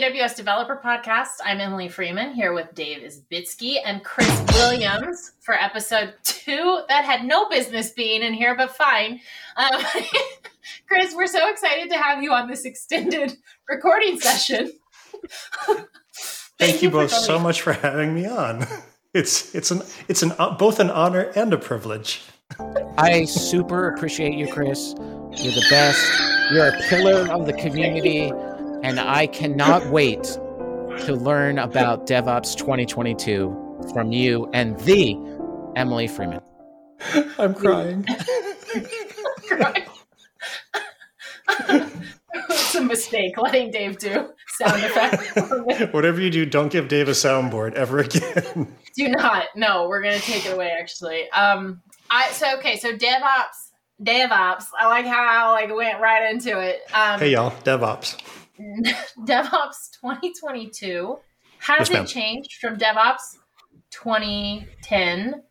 AWS Developer Podcast. I'm Emily Freeman here with Dave Isbitski and Chris Williams for episode two. That had no business being in here, but fine. Um, Chris, we're so excited to have you on this extended recording session. Thank, Thank, you, both so much for having me on. It's it's an it's an uh, both an honor and a privilege. I super appreciate you, Chris. You're the best. You're a pillar of the community and I cannot wait to learn about DevOps 2022 from you and the Emily Freeman. I'm crying. it's a mistake letting Dave do sound effects. Whatever you do, don't give Dave a soundboard ever again. do not. No, we're gonna take it away. Actually, um, I so okay. So DevOps, DevOps. I like how I like went right into it. Um, hey y'all, DevOps. DevOps 2022. Has yes, it changed from DevOps 2010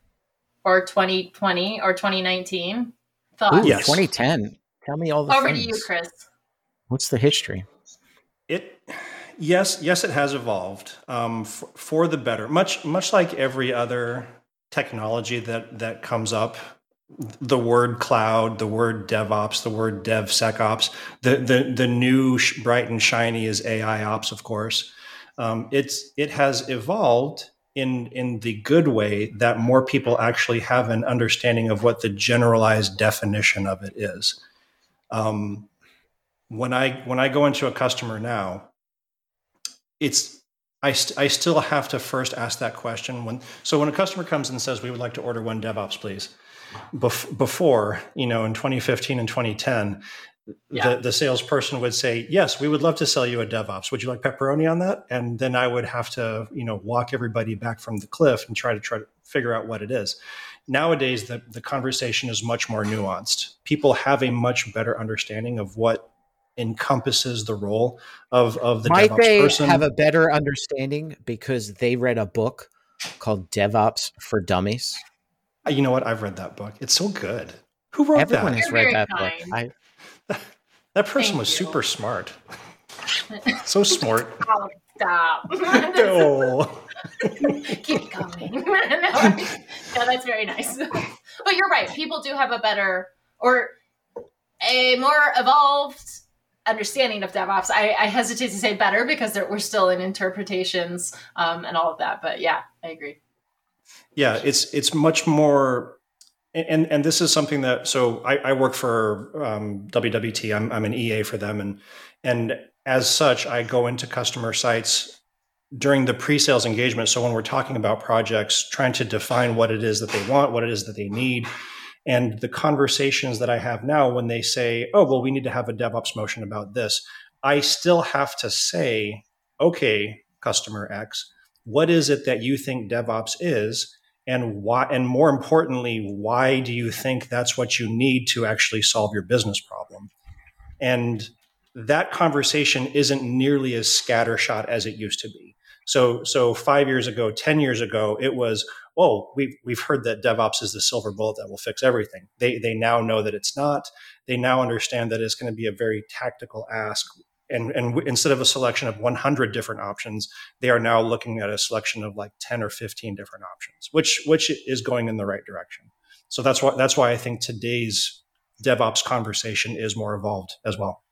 or 2020 or 2019? Thoughts? Ooh, yes. 2010. Tell me all the Over things. to you, Chris. What's the history? It yes, yes, it has evolved um, for, for the better. Much much like every other technology that that comes up the word cloud, the word DevOps, the word DevSecOps. The the the new bright and shiny is AI ops, of course. Um, it's it has evolved in in the good way that more people actually have an understanding of what the generalized definition of it is. Um, when I when I go into a customer now, it's I, st- I still have to first ask that question when so when a customer comes and says we would like to order one DevOps, please Bef- before, you know, in 2015 and 2010, yeah. the, the salesperson would say, Yes, we would love to sell you a DevOps. Would you like pepperoni on that? And then I would have to, you know, walk everybody back from the cliff and try to try to figure out what it is. Nowadays, the, the conversation is much more nuanced. People have a much better understanding of what encompasses the role of, of the Might DevOps they person. have a better understanding because they read a book called DevOps for Dummies? You know what? I've read that book. It's so good. Who wrote Everyone that? has read that book. I, that person Thank was you. super smart. so smart. Oh, stop. oh. Keep coming. no, yeah, that's very nice. but you're right. People do have a better or a more evolved understanding of DevOps. I, I hesitate to say better because we're still in interpretations um, and all of that. But yeah, I agree. Yeah, it's it's much more, and and this is something that so I, I work for um, WWT. I'm I'm an EA for them, and and as such, I go into customer sites during the pre-sales engagement. So when we're talking about projects, trying to define what it is that they want, what it is that they need. And the conversations that I have now when they say, oh, well, we need to have a DevOps motion about this, I still have to say, okay, customer X, what is it that you think DevOps is? and why and more importantly why do you think that's what you need to actually solve your business problem? And that conversation isn't nearly as scattershot as it used to be. So so 5 years ago 10 years ago it was oh we've we've heard that devops is the silver bullet that will fix everything. They they now know that it's not. They now understand that it's going to be a very tactical ask and, and w- instead of a selection of 100 different options, they are now looking at a selection of like 10 or 15 different options, which which is going in the right direction. So that's why that's why I think today's DevOps conversation is more evolved as well.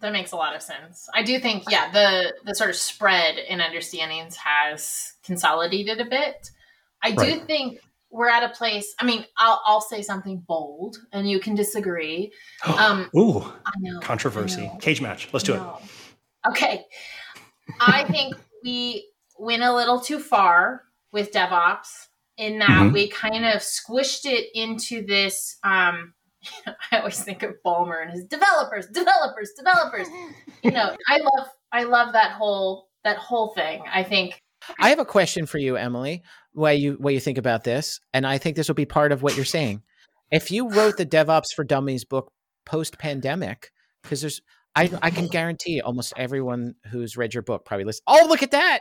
That makes a lot of sense. I do think, yeah, the the sort of spread in understandings has consolidated a bit. I do right. think we're at a place. I mean, I'll, I'll say something bold, and you can disagree. Um, Ooh, I know, controversy, I know. cage match. Let's do it. Okay, I think we went a little too far with DevOps in that mm-hmm. we kind of squished it into this. Um, I always think of Ballmer and his developers, developers, developers. you know, I love, I love that whole that whole thing. I think I have a question for you, Emily. What you what you think about this, and I think this will be part of what you're saying. If you wrote the DevOps for Dummies book post pandemic, because there's I I can guarantee almost everyone who's read your book probably listens. Oh, look at that!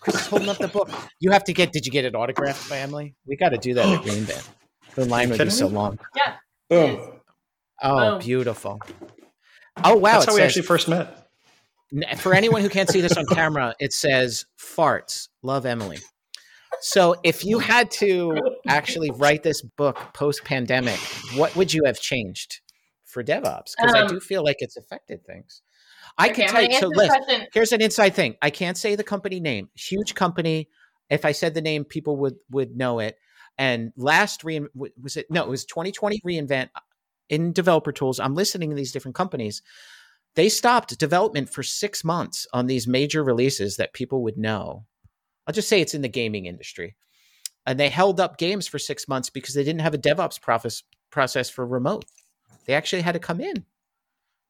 Chris is holding up the book. You have to get. Did you get it autographed by Emily? We got to do that at Green Bay. The line would be so long. Yeah. Boom. Oh, Boom. beautiful. Oh wow! That's how we actually first met. For anyone who can't see this on camera, it says farts. Love Emily. So if you had to actually write this book post pandemic, what would you have changed for DevOps? Because um, I do feel like it's affected things. I okay, can tell you. So, Liz, here's an inside thing. I can't say the company name. Huge company. If I said the name, people would would know it. And last re was it? No, it was 2020 reInvent uh, in developer tools. I'm listening to these different companies. They stopped development for six months on these major releases that people would know. I'll just say it's in the gaming industry. And they held up games for six months because they didn't have a DevOps process process for remote. They actually had to come in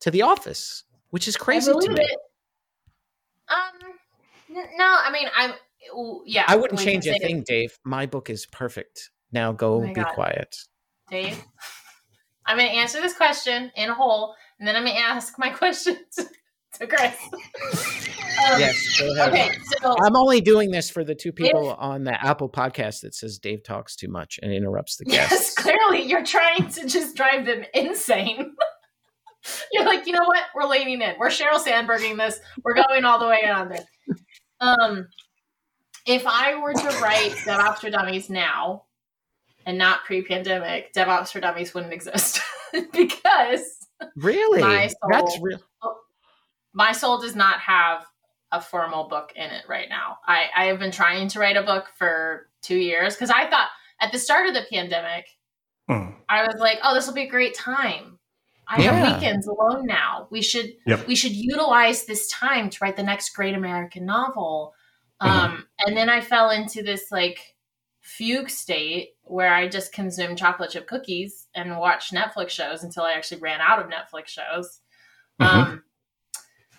to the office, which is crazy to me. It. Um, no, I mean, I'm yeah. I wouldn't change a thing, it. Dave. My book is perfect. Now go oh be God. quiet. Dave, I'm going to answer this question in a whole, and then I'm going to ask my questions to Chris. Um, yes, go ahead. Okay, so I'm only doing this for the two people if, on the Apple podcast that says Dave talks too much and interrupts the guests. Yes, clearly you're trying to just drive them insane. you're like, you know what? We're leaning in. We're Sheryl Sandberging this. We're going all the way on this. Um, if I were to write DevOps for Dummies now and not pre-pandemic, DevOps for Dummies wouldn't exist because really, my soul, that's real. My soul does not have a formal book in it right now. I, I have been trying to write a book for two years because I thought at the start of the pandemic, mm. I was like, oh, this will be a great time. I yeah. have weekends alone now. We should yep. we should utilize this time to write the next great American novel. Mm-hmm. Um, and then I fell into this like fugue state where I just consumed chocolate chip cookies and watched Netflix shows until I actually ran out of Netflix shows. Mm-hmm. Um,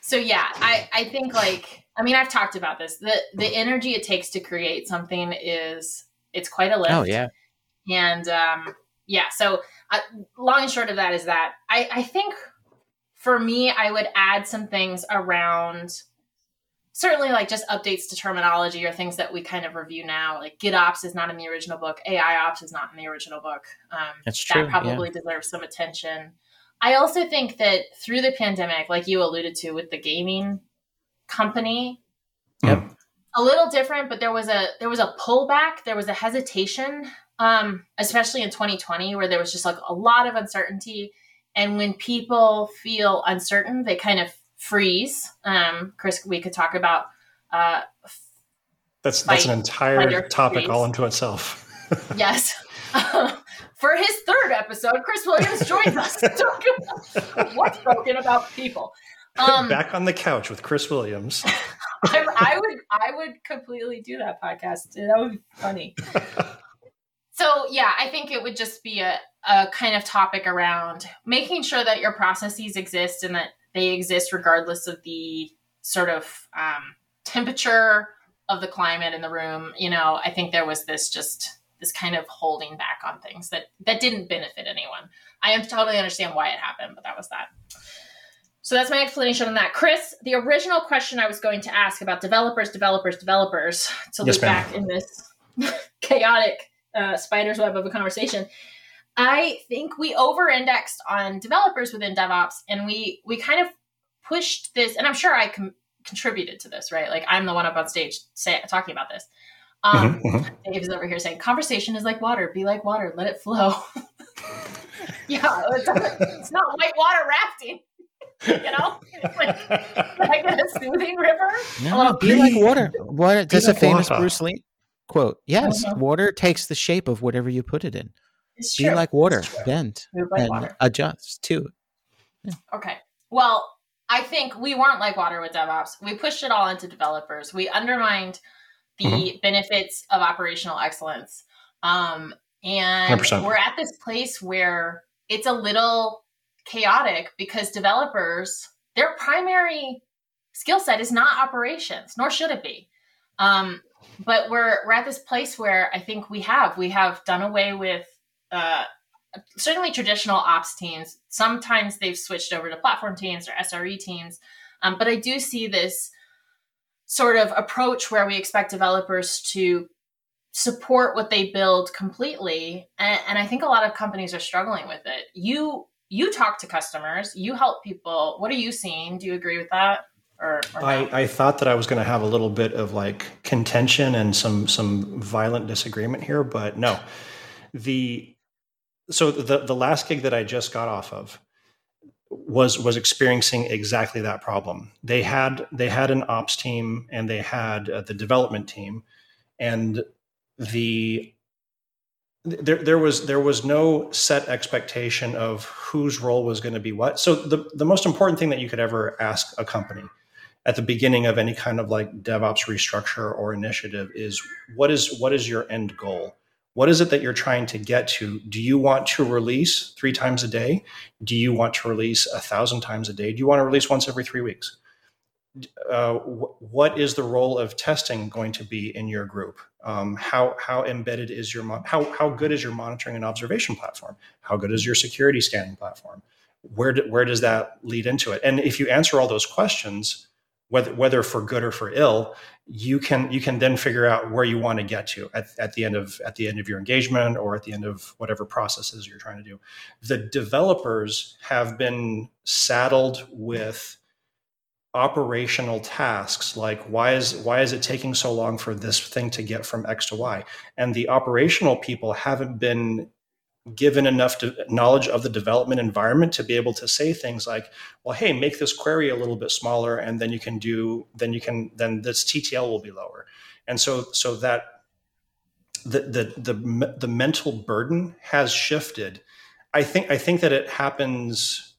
so yeah, I I think like I mean I've talked about this. The the energy it takes to create something is it's quite a lift. Oh yeah. And um yeah, so uh, long and short of that is that I I think for me I would add some things around certainly like just updates to terminology or things that we kind of review now. Like GitOps is not in the original book. AI Ops is not in the original book. Um, That's true. That probably yeah. deserves some attention. I also think that through the pandemic, like you alluded to with the gaming company, yep. a little different, but there was a there was a pullback, there was a hesitation, um, especially in 2020, where there was just like a lot of uncertainty. And when people feel uncertain, they kind of freeze. Um, Chris, we could talk about. Uh, that's fight, that's an entire topic freeze. all into itself. yes. for his third episode, Chris Williams joins us to talk about what's broken about people. Um, Back on the couch with Chris Williams. I, I, would I would completely do that podcast. That would be funny. so yeah, I think it would just be a, a kind of topic around making sure that your processes exist and that they exist regardless of the sort of um, temperature of the climate in the room. You know, I think there was this just this kind of holding back on things that that didn't benefit anyone. I am totally understand why it happened, but that was that. So that's my explanation on that. Chris, the original question I was going to ask about developers, developers, developers to yes, look ma'am. back in this chaotic uh, spider's web of a conversation. I think we over-indexed on developers within DevOps, and we we kind of pushed this. And I'm sure I com- contributed to this, right? Like I'm the one up on stage say, talking about this. Um, mm-hmm, mm-hmm. Dave is over here saying, "Conversation is like water. Be like water. Let it flow." yeah, it's, it's, not white water rafting. you know, like, like a soothing river. No, be like water. What? That's a famous water. Bruce Lee quote. Yes, uh-huh. water takes the shape of whatever you put it in. It's be true. like water, bend like and water. adjust too. Yeah. Okay. Well, I think we weren't like water with DevOps. We pushed it all into developers. We undermined the mm-hmm. benefits of operational excellence. Um, and 100%. we're at this place where it's a little chaotic because developers, their primary skill set is not operations, nor should it be. Um, but we're we're at this place where I think we have we have done away with uh, certainly traditional ops teams. Sometimes they've switched over to platform teams or SRE teams, um, but I do see this sort of approach where we expect developers to support what they build completely and, and, i think a lot of companies are struggling with it you you talk to customers you help people what are you seeing do you agree with that Or, or I, I thought that I was going to have a little bit of like contention and some some violent disagreement here, but no. The so the the last gig that I just got off of was was experiencing exactly that problem. They had they had an ops team and they had uh, the development team, and the there, there was there was no set expectation of whose role was going to be what. So the the most important thing that you could ever ask a company at the beginning of any kind of like DevOps restructure or initiative is what is what is your end goal? What is it that you're trying to get to? Do you want to release three times a day? Do you want to release a thousand times a day? Do you want to release once every three weeks? Uh, what is the role of testing going to be in your group? Um, how how embedded is your how how good is your monitoring and observation platform? How good is your security scanning platform? Where do, where does that lead into it? And if you answer all those questions, whether whether for good or for ill, you can you can then figure out where you want to get to at, at the end of at the end of your engagement or at the end of whatever processes you're trying to do. The developers have been saddled with operational tasks like why is why is it taking so long for this thing to get from x to y and the operational people haven't been given enough knowledge of the development environment to be able to say things like well hey make this query a little bit smaller and then you can do then you can then this ttl will be lower. And so so that the the the, the mental burden has shifted. I think i think that it happens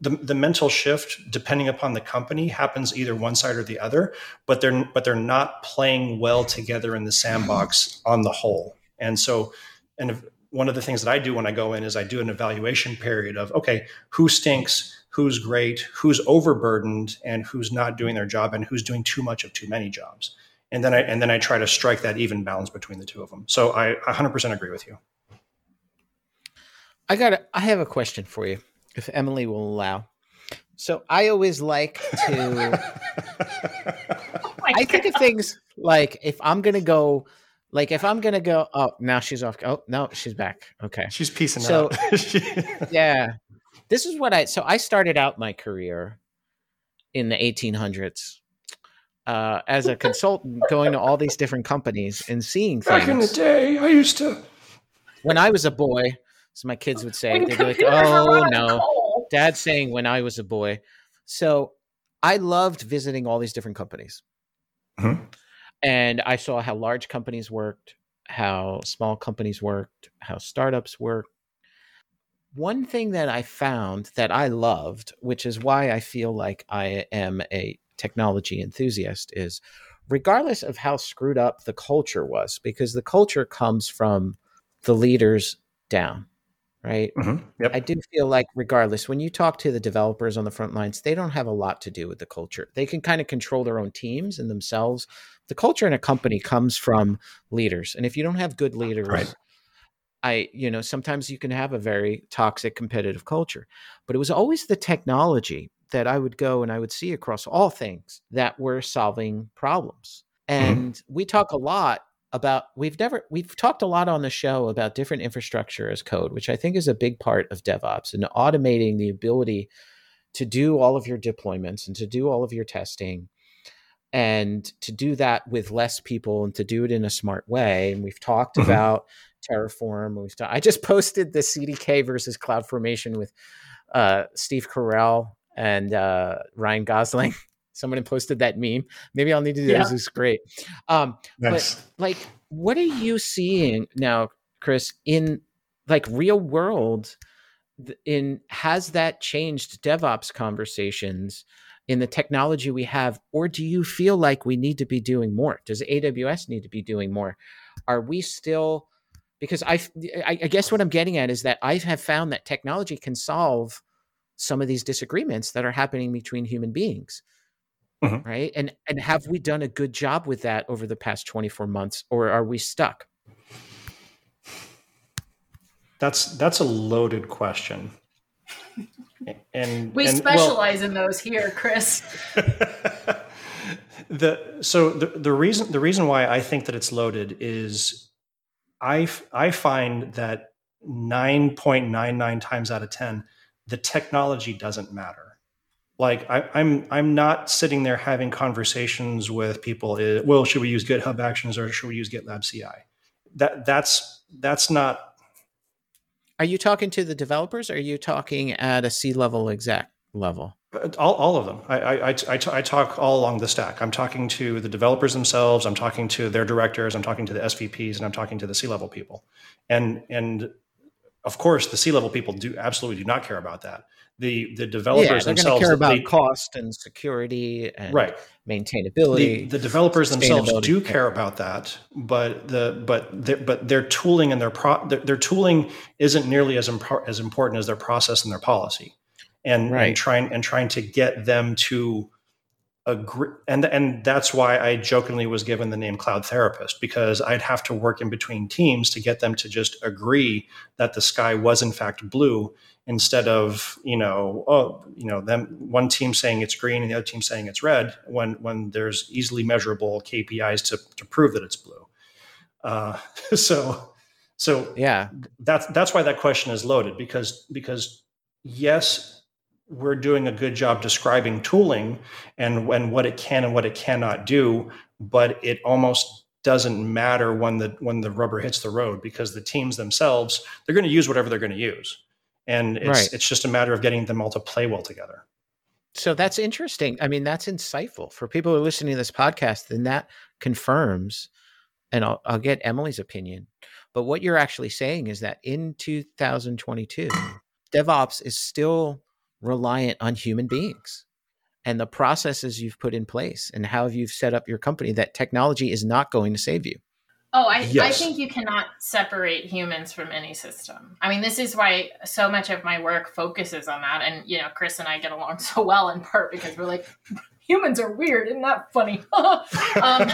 the, the mental shift depending upon the company happens either one side or the other but they're but they're not playing well together in the sandbox on the whole. And so and if, one of the things that i do when i go in is i do an evaluation period of okay who stinks who's great who's overburdened and who's not doing their job and who's doing too much of too many jobs and then i and then i try to strike that even balance between the two of them so i 100% agree with you i got i have a question for you if Emily will allow. So I always like to. oh I think of things like if I'm gonna go, like if I'm gonna go. Oh, now she's off. Oh no, she's back. Okay, she's piecing so, out. yeah, this is what I. So I started out my career in the 1800s uh, as a consultant, going to all these different companies and seeing things. Back in the day, I used to. When I was a boy, so my kids would say, they'd be like, "Oh no, Dad's saying when I was a boy." So I loved visiting all these different companies, mm-hmm. And I saw how large companies worked, how small companies worked, how startups worked. One thing that I found that I loved, which is why I feel like I am a technology enthusiast, is regardless of how screwed up the culture was, because the culture comes from the leaders down right? Mm-hmm. Yep. I do feel like, regardless, when you talk to the developers on the front lines, they don't have a lot to do with the culture. They can kind of control their own teams and themselves. The culture in a company comes from leaders, and if you don't have good leaders, right. I, you know, sometimes you can have a very toxic competitive culture. But it was always the technology that I would go and I would see across all things that were solving problems. Mm-hmm. And mm-hmm. we talk a lot about we've never we've talked a lot on the show about different infrastructure as code which i think is a big part of devops and automating the ability to do all of your deployments and to do all of your testing and to do that with less people and to do it in a smart way. And we've talked mm-hmm. about terraform. We've ta- i just posted the cdk versus cloud formation with uh, steve carell and uh, ryan gosling Someone posted that meme. Maybe I'll need to do yeah. this. It's great. Um, nice. But like, what are you seeing now, Chris, in like real world? In has that changed DevOps conversations in the technology we have, or do you feel like we need to be doing more? Does AWS need to be doing more? Are we still because I, I guess what I'm getting at is that I have found that technology can solve some of these disagreements that are happening between human beings. Mm-hmm. Right. And and have we done a good job with that over the past 24 months or are we stuck? That's that's a loaded question. And we and, specialize well, in those here, Chris. the so the, the reason the reason why I think that it's loaded is I I find that 9.99 times out of 10 the technology doesn't matter like I, am I'm, I'm not sitting there having conversations with people. Uh, well, should we use GitHub Actions or should we use GitLab CI? That that's that's not. Are you talking to the developers? Or are you talking at a C level exec level? Uh, all, all of them. I, I, I, I, talk all along the stack. I'm talking to the developers themselves. I'm talking to their directors. I'm talking to the SVPs, and I'm talking to the C level people. And and of course, the C level people do absolutely do not care about that the the developers yeah, themselves care about they, cost and security and right maintainability. The, the developers themselves do care about that, but the but their, but their tooling and their pro their, their tooling isn't nearly as impo- as important as their process and their policy, and, right. and trying and trying to get them to agree and and that's why I jokingly was given the name cloud therapist because I'd have to work in between teams to get them to just agree that the sky was in fact blue instead of you know oh you know them one team saying it's green and the other team saying it's red when when there's easily measurable KPIs to to prove that it's blue. Uh, so so yeah, that's that's why that question is loaded because because yes we're doing a good job describing tooling and when what it can and what it cannot do but it almost doesn't matter when the when the rubber hits the road because the teams themselves they're going to use whatever they're going to use. And it's right. it's just a matter of getting them all to play well together. So that's interesting. I mean that's insightful. For people who are listening to this podcast then that confirms and I'll, I'll get emily's opinion but what you're actually saying is that in 2022 devops is still reliant on human beings and the processes you've put in place and how you've set up your company that technology is not going to save you Oh, I, yes. I think you cannot separate humans from any system. I mean, this is why so much of my work focuses on that. And, you know, Chris and I get along so well in part because we're like, humans are weird. Isn't that funny? um,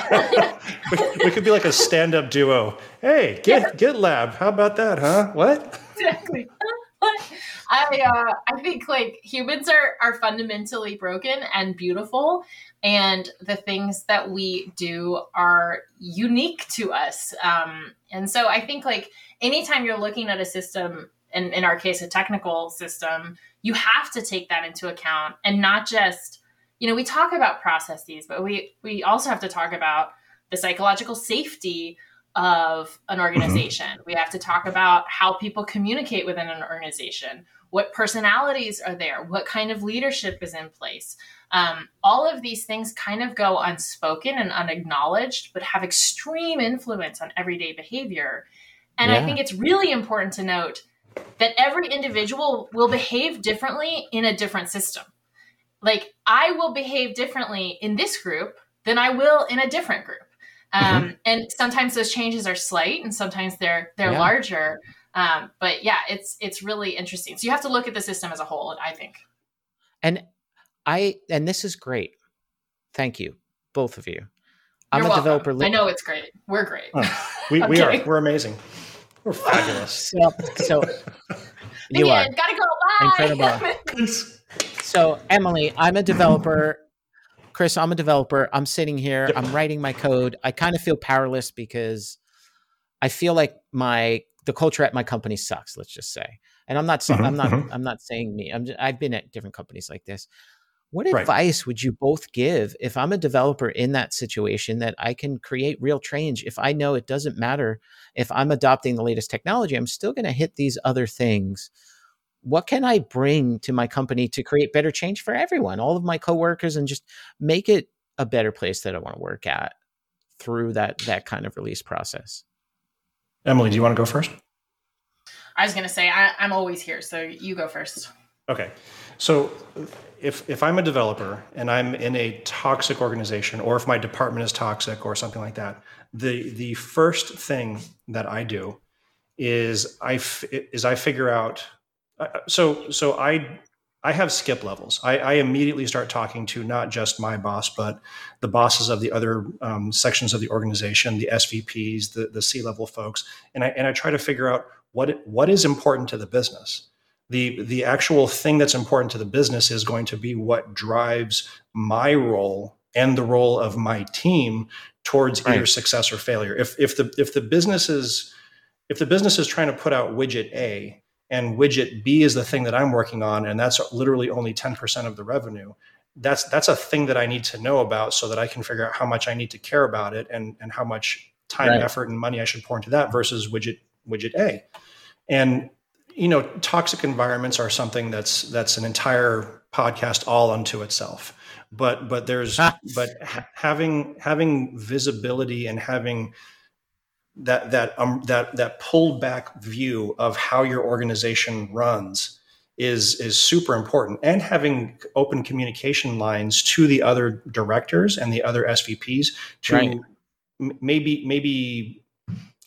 we, we, could be like a stand up duo. Hey, get, yeah. GitLab. How about that, huh? What? Exactly. I uh, I think like humans are are fundamentally broken and beautiful, and the things that we do are unique to us. Um, and so I think like anytime you're looking at a system, and in our case, a technical system, you have to take that into account and not just you know we talk about processes, but we we also have to talk about the psychological safety of an mm-hmm. organization. Mm-hmm. We have to talk about how people communicate within an organization what personalities are there, what kind of leadership is in place. Um, all of these things kind of go unspoken and unacknowledged, but have extreme influence on everyday behavior. And yeah. I think it's really important to note that every individual will behave differently in a different system. Like I will behave differently in this group than I will in a different group. Um, mm-hmm. And sometimes those changes are slight, and sometimes they're they're yeah. larger. Um, but yeah, it's it's really interesting. So you have to look at the system as a whole, I think. And I and this is great. Thank you, both of you. I'm You're a welcome. developer. Li- I know it's great. We're great. Oh, we we are. We're amazing. We're fabulous. so, so you are gotta go. Bye. Incredible. so Emily, I'm a developer. Chris, I'm a developer. I'm sitting here. Yep. I'm writing my code. I kind of feel powerless because I feel like my the culture at my company sucks. Let's just say, and I'm not saying mm-hmm, I'm not mm-hmm. I'm not saying me. I'm just, I've been at different companies like this. What right. advice would you both give if I'm a developer in that situation that I can create real change? If I know it doesn't matter if I'm adopting the latest technology, I'm still going to hit these other things. What can I bring to my company to create better change for everyone, all of my coworkers, and just make it a better place that I want to work at through that that kind of release process? Emily, do you want to go first? I was going to say I, I'm always here, so you go first. Okay, so if if I'm a developer and I'm in a toxic organization, or if my department is toxic, or something like that, the the first thing that I do is I is I figure out. Uh, so so I I have skip levels. I, I, immediately start talking to not just my boss, but the bosses of the other um, sections of the organization, the SVPs, the, the C level folks, and I and I try to figure out what what is important to the business. The the actual thing that's important to the business is going to be what drives my role and the role of my team towards right. either success or failure. If if the if the business is if the business is trying to put out widget A and widget B is the thing that I'm working on, and that's literally only 10% of the revenue. That's that's a thing that I need to know about so that I can figure out how much I need to care about it and and how much time, right. effort, and money I should pour into that versus widget widget A. And you know, toxic environments are something that's that's an entire podcast all unto itself. But but there's but ha- having having visibility and having that that um, that that pulled back view of how your organization runs is is super important and having open communication lines to the other directors and the other SVPs to right. m- maybe maybe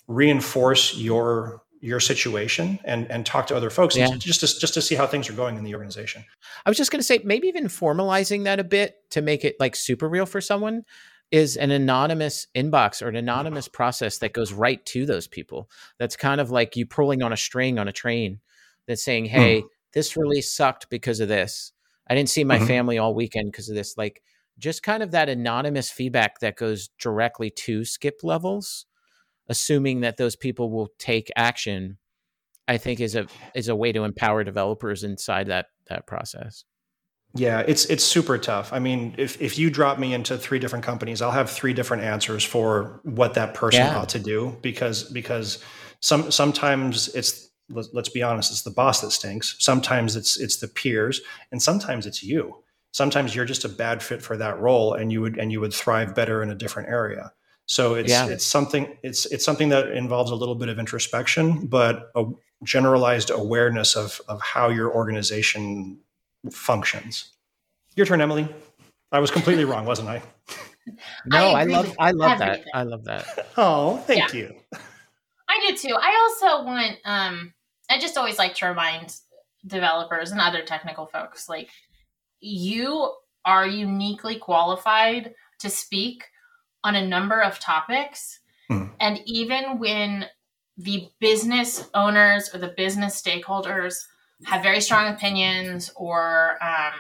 reinforce your your situation and and talk to other folks yeah. just to, just to see how things are going in the organization. I was just going to say maybe even formalizing that a bit to make it like super real for someone is an anonymous inbox or an anonymous process that goes right to those people. That's kind of like you pulling on a string on a train that's saying, "Hey, mm this release sucked because of this. I didn't see my mm-hmm. family all weekend because of this." Like just kind of that anonymous feedback that goes directly to skip levels, assuming that those people will take action. I think is a is a way to empower developers inside that that process. Yeah, it's it's super tough. I mean, if if you drop me into three different companies, I'll have three different answers for what that person yeah. ought to do because because some sometimes it's let's, be honest, it's the boss that stinks. Sometimes it's it's the peers, and sometimes it's you. Sometimes you're just a bad fit for that role, and you would and you would thrive better in a different area. So it's yeah. it's something it's it's something that involves a little bit of introspection, but a generalized awareness of of how your organization functions. Your turn, Emily. I was completely wrong, wasn't I? No, I, I love I love that. I love that. Oh, thank yeah. you. I do too. I also want um I just always like to remind developers and other technical folks like you are uniquely qualified to speak on a number of topics. Hmm. And even when the business owners or the business stakeholders have very strong opinions or um,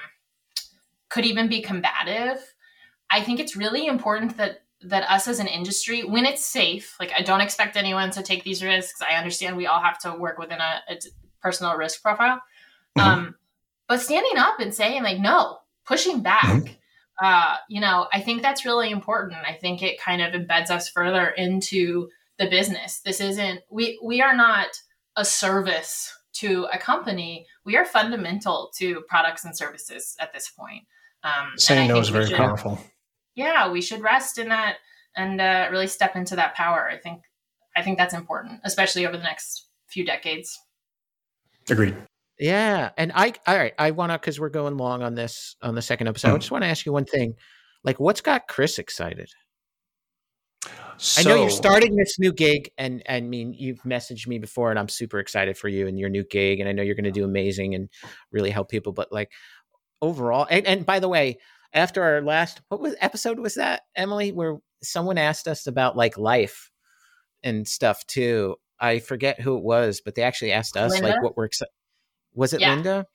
could even be combative. I think it's really important that that us as an industry, when it's safe, like I don't expect anyone to take these risks. I understand we all have to work within a, a personal risk profile. Mm-hmm. Um, but standing up and saying like no, pushing back, mm-hmm. uh, you know, I think that's really important. I think it kind of embeds us further into the business. This isn't we we are not a service to a company, we are fundamental to products and services at this point. Um, Saying no is very should, powerful. Yeah, we should rest in that and uh, really step into that power. I think I think that's important, especially over the next few decades. Agreed. Yeah, and I all right. I want to because we're going long on this on the second episode. Mm. I just want to ask you one thing. Like, what's got Chris excited? So, I know you're starting this new gig, and, and I mean you've messaged me before, and I'm super excited for you and your new gig, and I know you're going to do amazing and really help people. But like overall, and, and by the way, after our last what was episode was that Emily, where someone asked us about like life and stuff too. I forget who it was, but they actually asked us Linda? like what we're excited. Uh, was it yeah. Linda?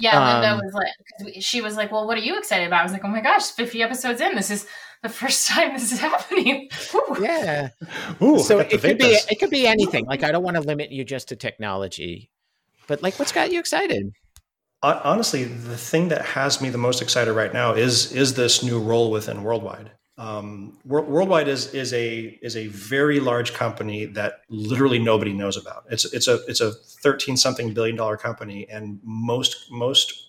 Yeah, Linda um, was like, she was like, "Well, what are you excited about?" I was like, "Oh my gosh, fifty episodes in, this is the first time this is happening." Ooh. Yeah. Ooh, so it could be it could be anything. Like I don't want to limit you just to technology, but like, what's got you excited? Honestly, the thing that has me the most excited right now is is this new role within Worldwide. Um, Worldwide is is a is a very large company that literally nobody knows about. It's it's a it's a thirteen something billion dollar company, and most most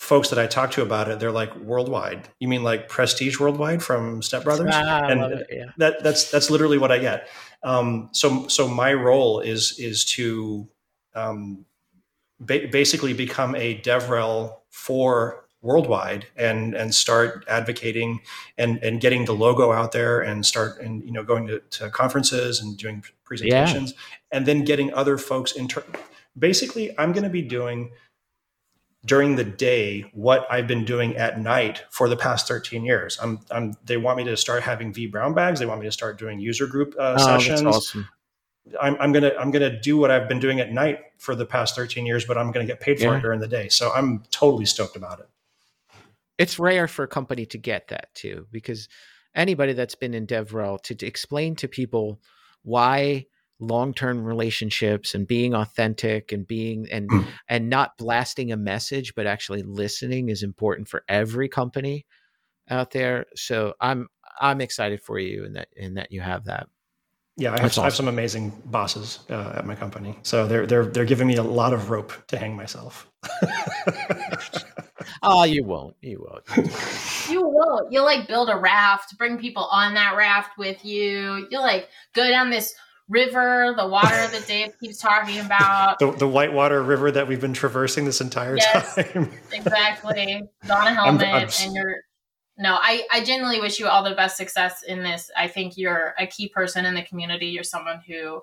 folks that I talk to about it, they're like worldwide. You mean like Prestige Worldwide from Step Brothers? Ah, and it, yeah. that that's that's literally what I get. Um, so so my role is is to um, ba- basically become a DevRel for worldwide and and start advocating and and getting the logo out there and start and you know going to, to conferences and doing presentations yeah. and then getting other folks inter basically i'm going to be doing during the day what I've been doing at night for the past 13 years. I'm, I'm, they want me to start having V Brown bags. They want me to start doing user group uh, oh, sessions. Awesome. I'm, I'm, gonna I'm gonna do what I've been doing at night for the past 13 years, but I'm gonna get paid for yeah. it during the day. So I'm totally stoked about it. It's rare for a company to get that too, because anybody that's been in DevRel to, to explain to people why long-term relationships and being authentic and being and Hmm. and not blasting a message but actually listening is important for every company out there so i'm i'm excited for you and that and that you have that Yeah, I have, That's I have some amazing bosses uh, at my company, so they're they're they're giving me a lot of rope to hang myself. oh you won't you won't You won't. You'll like build a raft, bring people on that raft with you. You'll like go down this river, the water that Dave keeps talking about. the the Whitewater River that we've been traversing this entire Yes. time. Exactly. Don a I'm- helmet I'm- and you're no, I, I genuinely wish you all the best success in this. I think you're a key person in the community. You're someone who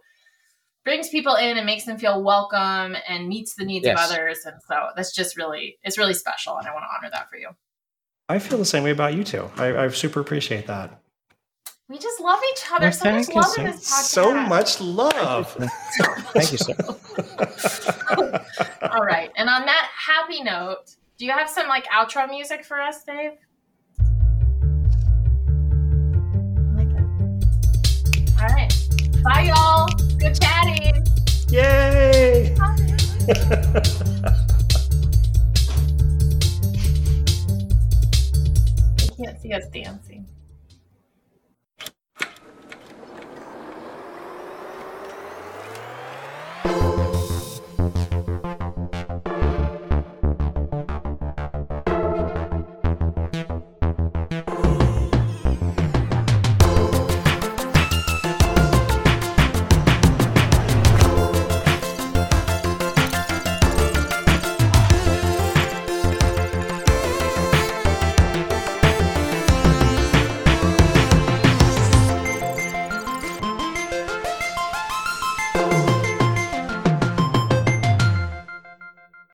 brings people in and makes them feel welcome and meets the needs Yes. of others. And so that's just really it's really special and I want to honor that for you. I feel the same way about you two. I, I super appreciate that. We just love each other. Well, so much thank you love so- in this podcast. So much love. thank you sir All right. And on that happy note, do you have some like outro music for us, Dave? You can't see us dance.